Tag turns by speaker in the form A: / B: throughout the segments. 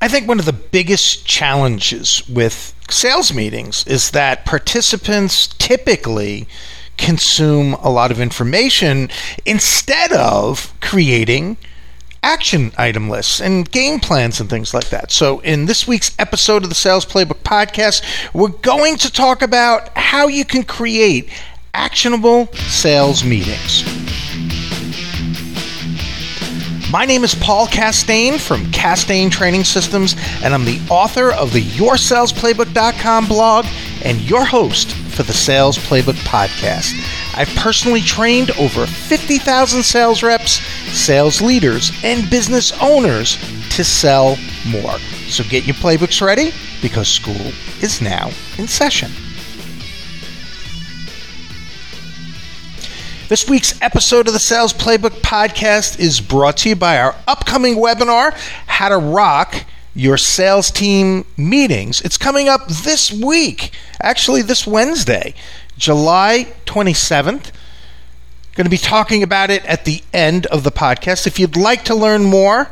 A: I think one of the biggest challenges with sales meetings is that participants typically consume a lot of information instead of creating action item lists and game plans and things like that. So, in this week's episode of the Sales Playbook podcast, we're going to talk about how you can create actionable sales meetings. My name is Paul Castain from Castain Training Systems, and I'm the author of the YourSalesPlaybook.com blog and your host for the Sales Playbook podcast. I've personally trained over 50,000 sales reps, sales leaders, and business owners to sell more. So get your playbooks ready because school is now in session. This week's episode of the Sales Playbook podcast is brought to you by our upcoming webinar, How to Rock Your Sales Team Meetings. It's coming up this week, actually, this Wednesday, July 27th. Going to be talking about it at the end of the podcast. If you'd like to learn more,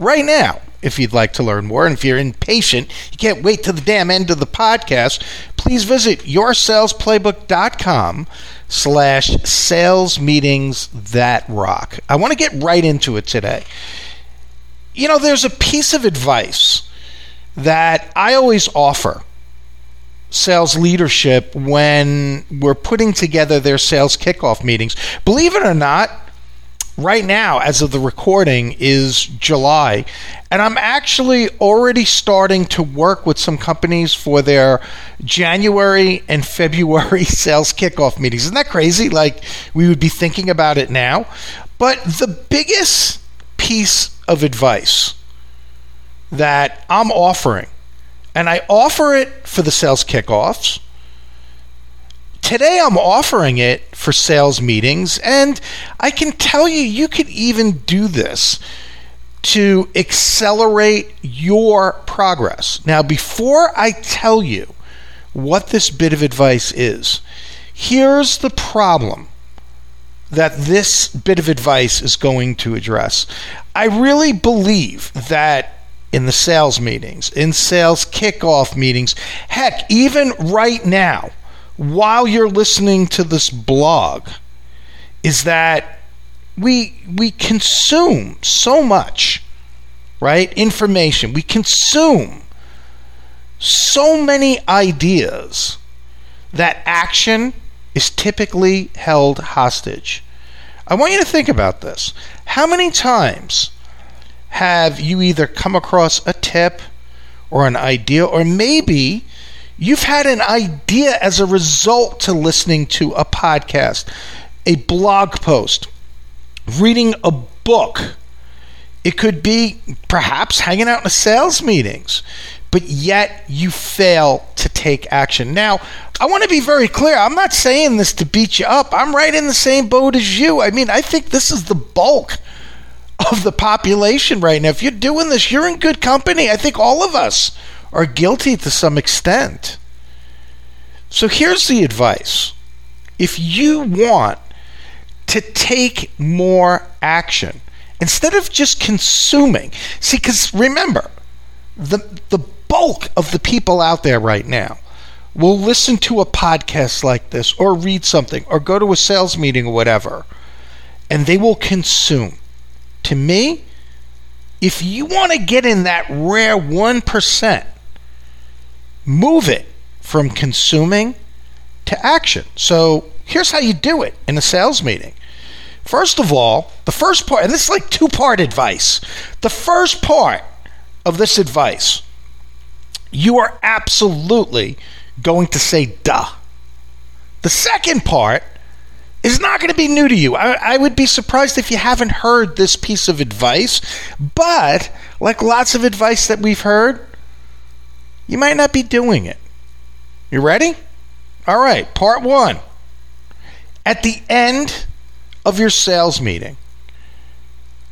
A: right now, if you'd like to learn more. And if you're impatient, you can't wait to the damn end of the podcast, please visit yoursalesplaybook.com slash sales meetings that rock. I want to get right into it today. You know, there's a piece of advice that I always offer sales leadership when we're putting together their sales kickoff meetings. Believe it or not, right now, as of the recording, is July. And I'm actually already starting to work with some companies for their January and February sales kickoff meetings. Isn't that crazy? Like, we would be thinking about it now. But the biggest piece of advice that I'm offering, and I offer it for the sales kickoffs Today I'm offering it for sales meetings, and I can tell you, you could even do this to accelerate your progress. Now, before I tell you what this bit of advice is, here's the problem that this bit of advice is going to address. I really believe that in the sales meetings, in sales kickoff meetings, heck, even right now, while you're listening to this blog is that we we consume so much right information. We consume so many ideas that action is typically held hostage. I want you to think about this. How many times have you either come across a tip or an idea or maybe You've had an idea as a result to listening to a podcast, a blog post, reading a book. It could be perhaps hanging out in a sales meetings, but yet you fail to take action. Now, I want to be very clear. I'm not saying this to beat you up. I'm right in the same boat as you. I mean, I think this is the bulk of the population right now. If you're doing this, you're in good company. I think all of us are guilty to some extent. So here's the advice if you want to take more action, instead of just consuming, see, because remember, the, the bulk of the people out there right now will listen to a podcast like this or read something or go to a sales meeting or whatever, and they will consume. To me, if you want to get in that rare 1%, move it from consuming to action. So here's how you do it in a sales meeting. First of all, the first part, and this is like two part advice. The first part of this advice, you are absolutely going to say duh. The second part is not going to be new to you. I, I, would be surprised if you haven't heard this piece of advice, but like lots of advice that we've heard, you might not be doing it. You ready? All right, part one. At the end of your sales meeting,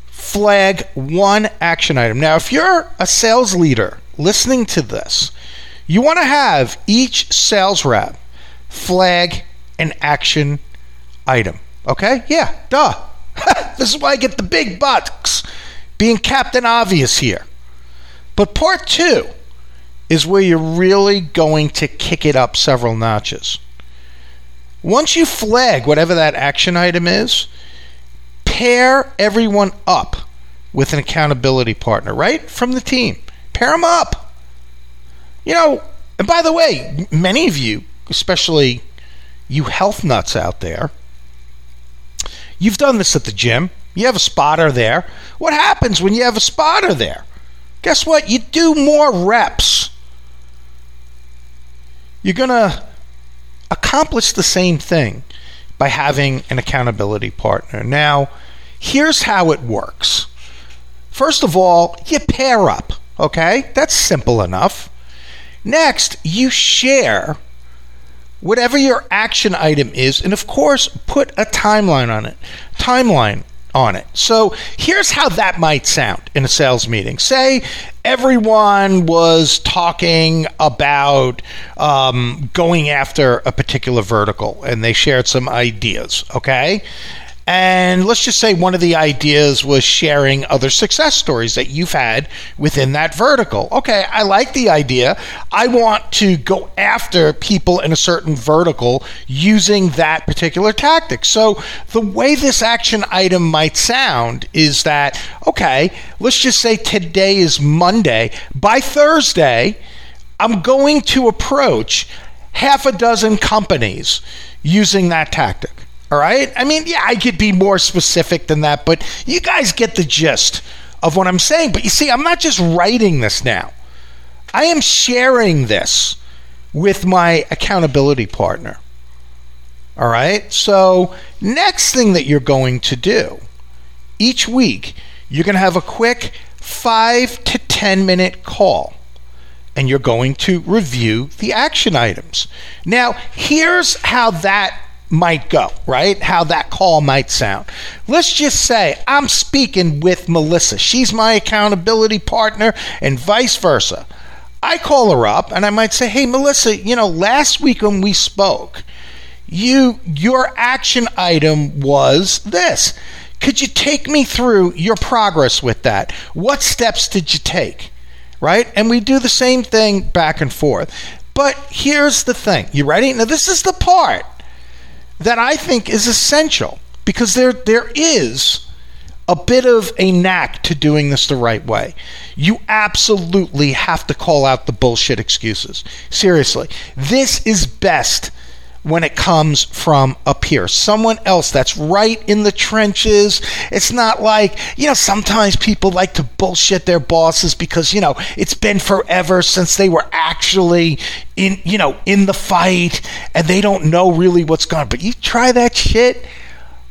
A: flag one action item. Now, if you're a sales leader listening to this, you want to have each sales rep flag an action item. Okay? Yeah, duh. this is why I get the big bucks being Captain Obvious here. But part two is where you're really going to kick it up several notches. Once you flag whatever that action item is, pair everyone up with an accountability partner, right? From the team. Pair them up. You know, and by the way, many of you, especially you health nuts out there, you've done this at the gym. You have a spotter there. What happens when you have a spotter there? Guess what? You do more reps. You're going to accomplish the same thing by having an accountability partner. Now, here's how it works. First of all, you pair up, okay? That's simple enough. Next, you share whatever your action item is, and of course, put a timeline on it. Timeline on it. So here's how that might sound in a sales meeting. Say everyone was talking about um, going after a particular vertical and they shared some ideas, okay? And let's just say one of the ideas was sharing other success stories that you've had within that vertical. Okay, I like the idea. I want to go after people in a certain vertical using that particular tactic. So, the way this action item might sound is that, okay, let's just say today is Monday. By Thursday, I'm going to approach half a dozen companies using that tactic. All right. I mean, yeah, I could be more specific than that, but you guys get the gist of what I'm saying. But you see, I'm not just writing this now, I am sharing this with my accountability partner. All right. So, next thing that you're going to do each week, you're going to have a quick five to 10 minute call and you're going to review the action items. Now, here's how that might go, right? How that call might sound. Let's just say I'm speaking with Melissa. She's my accountability partner, and vice versa. I call her up and I might say, Hey, Melissa, you know, last week when we spoke, you your action item was this. Could you take me through your progress with that? What steps did you take? Right? And we do the same thing back and forth. But here's the thing. You ready? Now, this is the part that I think is essential because there there is a bit of a knack to doing this the right way. You absolutely have to call out the bullshit excuses. Seriously, this is best when it comes from a peer, someone else that's right in the trenches. It's not like, you know, sometimes people like to bullshit their bosses because, you know, it's been forever since they were actually in, you know, in the fight and they don't know really what's going on. But you try that shit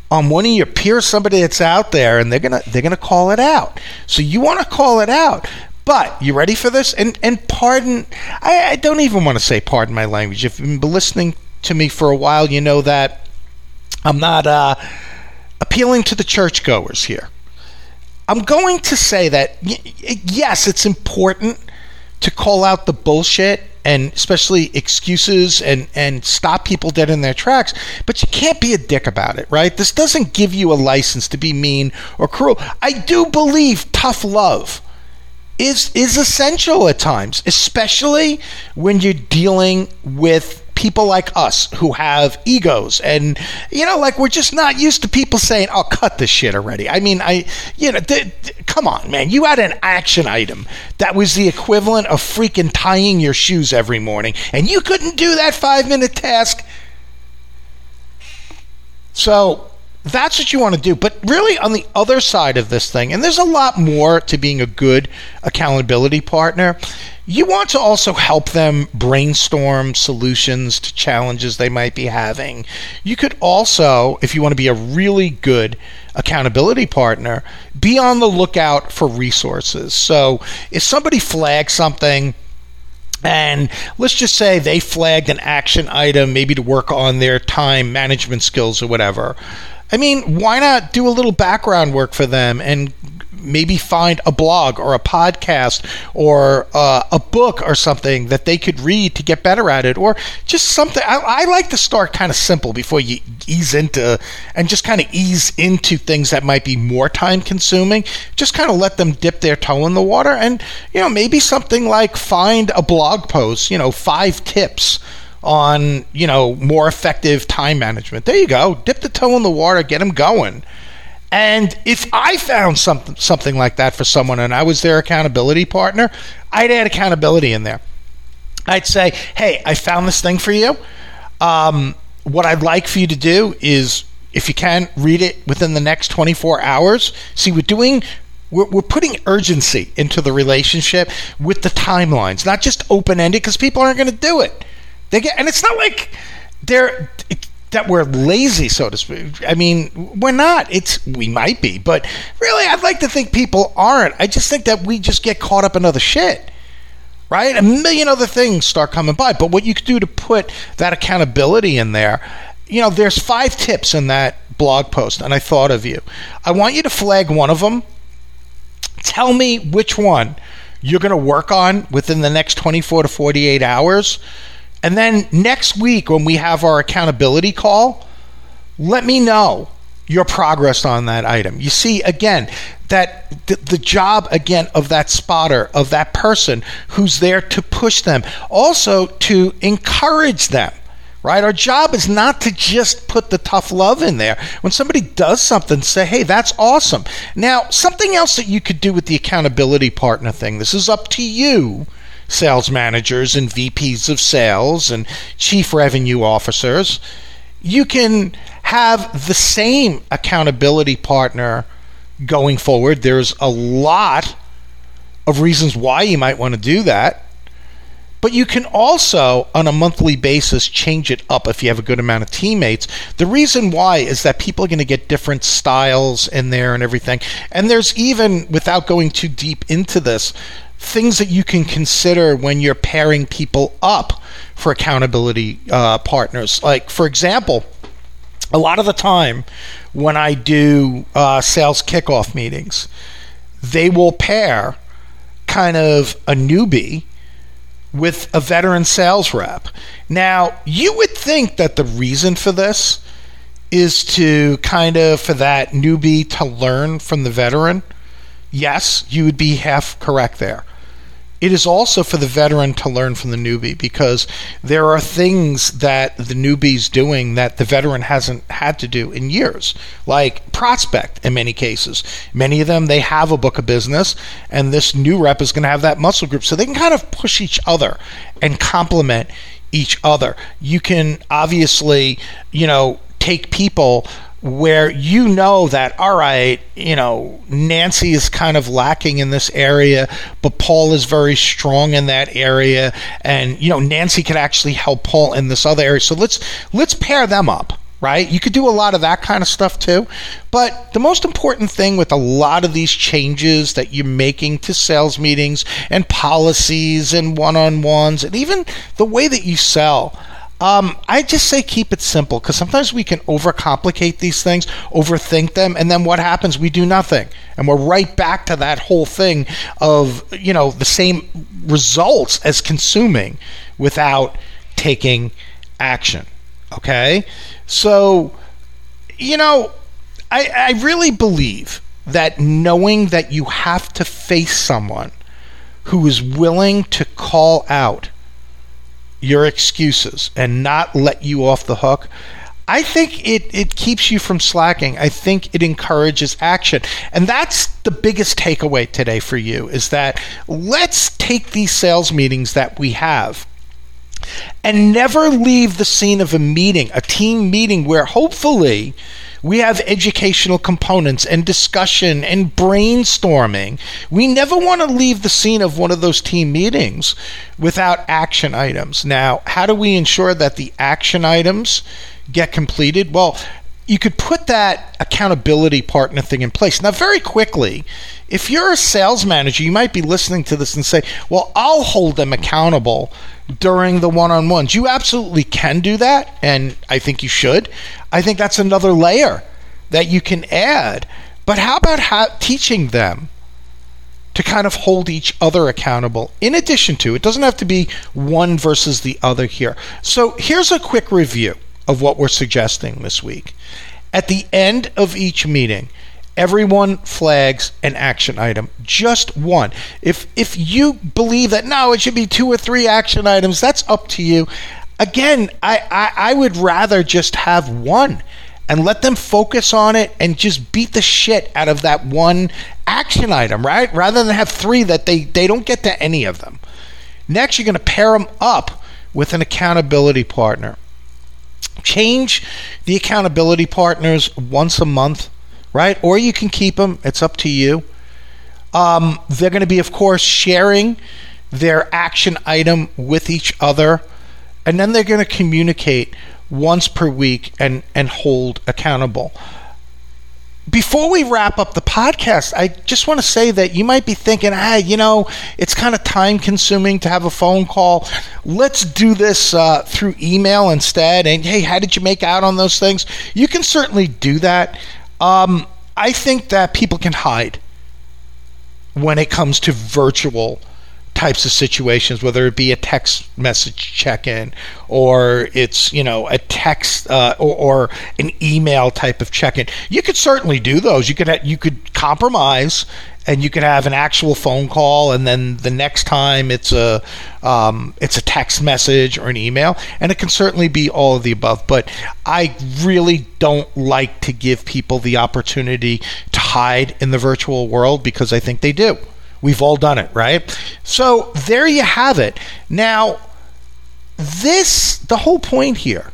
A: on one of your peers, somebody that's out there, and they're gonna they're gonna call it out. So you want to call it out. But you ready for this? And and pardon, I, I don't even want to say pardon my language. If you've been listening to me for a while, you know that I'm not uh, appealing to the churchgoers here. I'm going to say that yes, it's important to call out the bullshit and especially excuses and and stop people dead in their tracks but you can't be a dick about it right this doesn't give you a license to be mean or cruel i do believe tough love is is essential at times especially when you're dealing with people like us who have egos. And you know like we're just not used to people saying oh cut this shit already. I mean i you know th- th- come on man. You had an action item that was the equivalent of freaking tying your shoes every morning and you couldn't do that 5 minute task. So that's what you want to do. But really, on the other side of this thing, and there's a lot more to being a good accountability partner, you want to also help them brainstorm solutions to challenges they might be having. You could also, if you want to be a really good accountability partner, be on the lookout for resources. So if somebody flags something, and let's just say they flagged an action item, maybe to work on their time management skills or whatever. I mean, why not do a little background work for them and maybe find a blog or a podcast or uh, a book or something that they could read to get better at it, or just something. I, I like to start kind of simple before you ease into and just kind of ease into things that might be more time consuming. Just kind of let them dip their toe in the water, and you know maybe something like find a blog post, you know, five tips on you know more effective time management. There you go. Dip the toe in the water, get them going. And if I found something something like that for someone and I was their accountability partner, I'd add accountability in there. I'd say, "Hey, I found this thing for you. Um, what I'd like for you to do is, if you can, read it within the next 24 hours. See, we're doing." We're, we're putting urgency into the relationship with the timelines, not just open ended, because people aren't going to do it. They get, and it's not like they're that we're lazy, so to speak. I mean, we're not. It's we might be, but really, I'd like to think people aren't. I just think that we just get caught up in other shit, right? A million other things start coming by. But what you could do to put that accountability in there, you know, there's five tips in that blog post, and I thought of you. I want you to flag one of them. Tell me which one you're going to work on within the next 24 to 48 hours and then next week, when we have our accountability call, let me know your progress on that item. You see, again, that the, the, job again of that spotter, of that person who's there to push them, also to encourage them. Right? Our job is not to just put the tough love in there. When somebody does something, say, hey, that's awesome. Now, something else that you could do with the accountability partner thing, this is up to you sales managers and VPs of sales and chief revenue officers. You can have the same accountability partner going forward. There's a lot of reasons why you might want to do that. But you can also, on a monthly basis, change it up if you have a good amount of teammates. The reason why is that people are going to get different styles in there and everything. And there's even, without going too deep into this, things that you can consider when you're pairing people up for accountability uh, partners. Like, for example, a lot of the time when I do uh, sales kickoff meetings, they will pair kind of a newbie with a veteran sales rep. Now, you would think that the reason for this is to kind of for that newbie to learn from the veteran. Yes, you would be half correct there it is also for the veteran to learn from the newbie because there are things that the newbie's doing that the veteran hasn't had to do in years, like prospect in many cases. Many of them, they have a book of business, and this new rep is going to have that muscle group. So they can kind of push each other and complement each other. You can obviously, you know, take people where you know that all right you know Nancy is kind of lacking in this area but Paul is very strong in that area. And you know Nancy could actually help Paul in this other area. So let's let's pair them up right? You could do a lot of that kind of stuff too. But the most important thing with a lot of these changes that you're making to sales meetings and policies and one-on-ones and even the way that you sell um, I just say keep it simple because sometimes we can overcomplicate these things, overthink them, and then what happens? We do nothing, and we're right back to that whole thing of you know the same results as consuming without taking action. Okay, so you know, I, I really believe that knowing that you have to face someone who is willing to call out your excuses and not let you off the hook, I think it, it keeps you from slacking. I think it encourages action. And that's the biggest takeaway today for you is that let's take these sales meetings that we have and never leave the scene of a meeting, a team meeting where hopefully we have educational components and discussion and brainstorming. We never want to leave the scene of one of those team meetings without action items. Now, how do we ensure that the action items get completed? Well, you could put that accountability partner thing in place. Now, very quickly, if you're a sales manager, you might be listening to this and say, Well, I'll hold them accountable during the one on ones. You absolutely can do that, and I think you should. I think that's another layer that you can add. But how about how, teaching them to kind of hold each other accountable in addition to it doesn't have to be one versus the other here so here's a quick review of what we're suggesting this week at the end of each meeting everyone flags an action item just one if if you believe that no it should be two or three action items that's up to you again i i, I would rather just have one and let them focus on it and just beat the shit out of that one action item, right? Rather than have three that they, they don't get to any of them. Next, you're going to pair them up with an accountability partner. Change the accountability partners once a month, right? Or you can keep them, it's up to you. Um, they're going to be, of course, sharing their action item with each other, and then they're going to communicate once per week and and hold accountable. Before we wrap up the podcast, I just want to say that you might be thinking, hey, you know, it's kind of time consuming to have a phone call. Let's do this uh, through email instead. And hey, how did you make out on those things? You can certainly do that. Um, I think that people can hide when it comes to virtual types of situations, whether it be a text message check-in or it's you know a text uh, or, or, an email type of check-in. You could certainly do those. You could you could compromise and you can have an actual phone call, and then the next time it's a um, it's a text message or an email, and it can certainly be all of the above. But I really don't like to give people the opportunity to hide in the virtual world because I think they do. We've all done it, right? So there you have it. Now, this, the whole point here,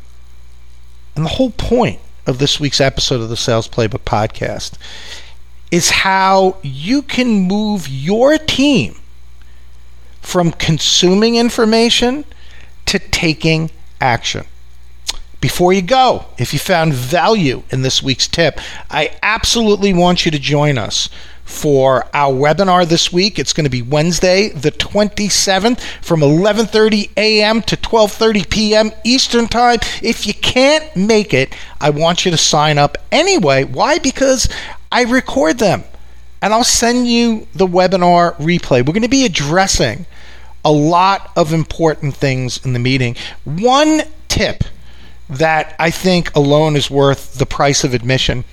A: and the whole point of this week's episode of the Sales Playbook podcast is how you can move your team from consuming information to taking action. Before you go, if you found value in this week's tip, I absolutely want you to join us for our webinar this week. It's going to be Wednesday, the 27th from 11:30 a.m. to 12:30 p.m. Eastern Time. If you can't make it, I want you to sign up anyway. Why? Because I record them and I'll send you the webinar replay. We're going to be addressing a lot of important things in the meeting. One tip that I think alone is worth the price of admission.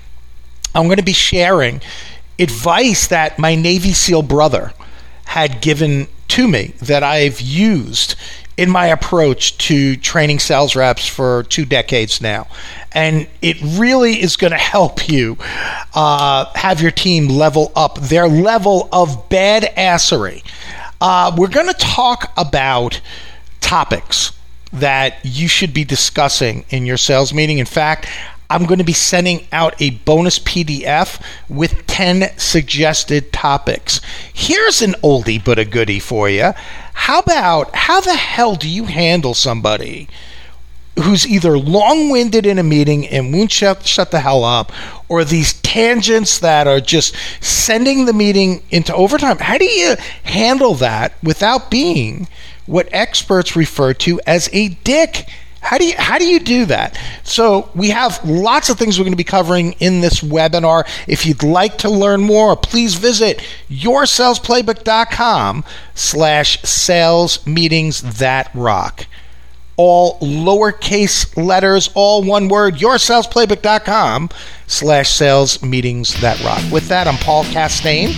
A: I'm going to be sharing advice that my Navy SEAL brother had given to me that I've used in my approach to training sales reps for two decades now. And it really is going to help you uh, have your team level up their level of badassery. Uh, we're going to talk about topics that you should be discussing in your sales meeting. In fact, I'm going to be sending out a bonus PDF with 10 suggested topics. Here's an oldie but a goodie for you. How about how the hell do you handle somebody who's either long winded in a meeting and won't shut, shut the hell up, or these tangents that are just sending the meeting into overtime? How do you handle that without being what experts refer to as a dick? How do you how do you do that? So we have lots of things we're going to be covering in this webinar. If you'd like to learn more, please visit yoursalesplaybook.com slash sales meetings that rock. All lowercase letters, all one word, yoursalesplaybook.com slash sales meetings that rock. With that, I'm Paul Castain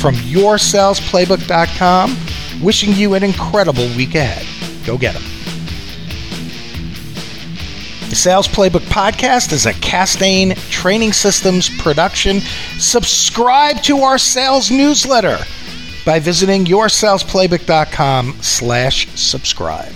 A: from yoursalesplaybook.com, wishing you an incredible week ahead. Go get them. The Sales Playbook Podcast is a Castain Training Systems production. Subscribe to our sales newsletter by visiting yoursalesplaybook.com slash subscribe.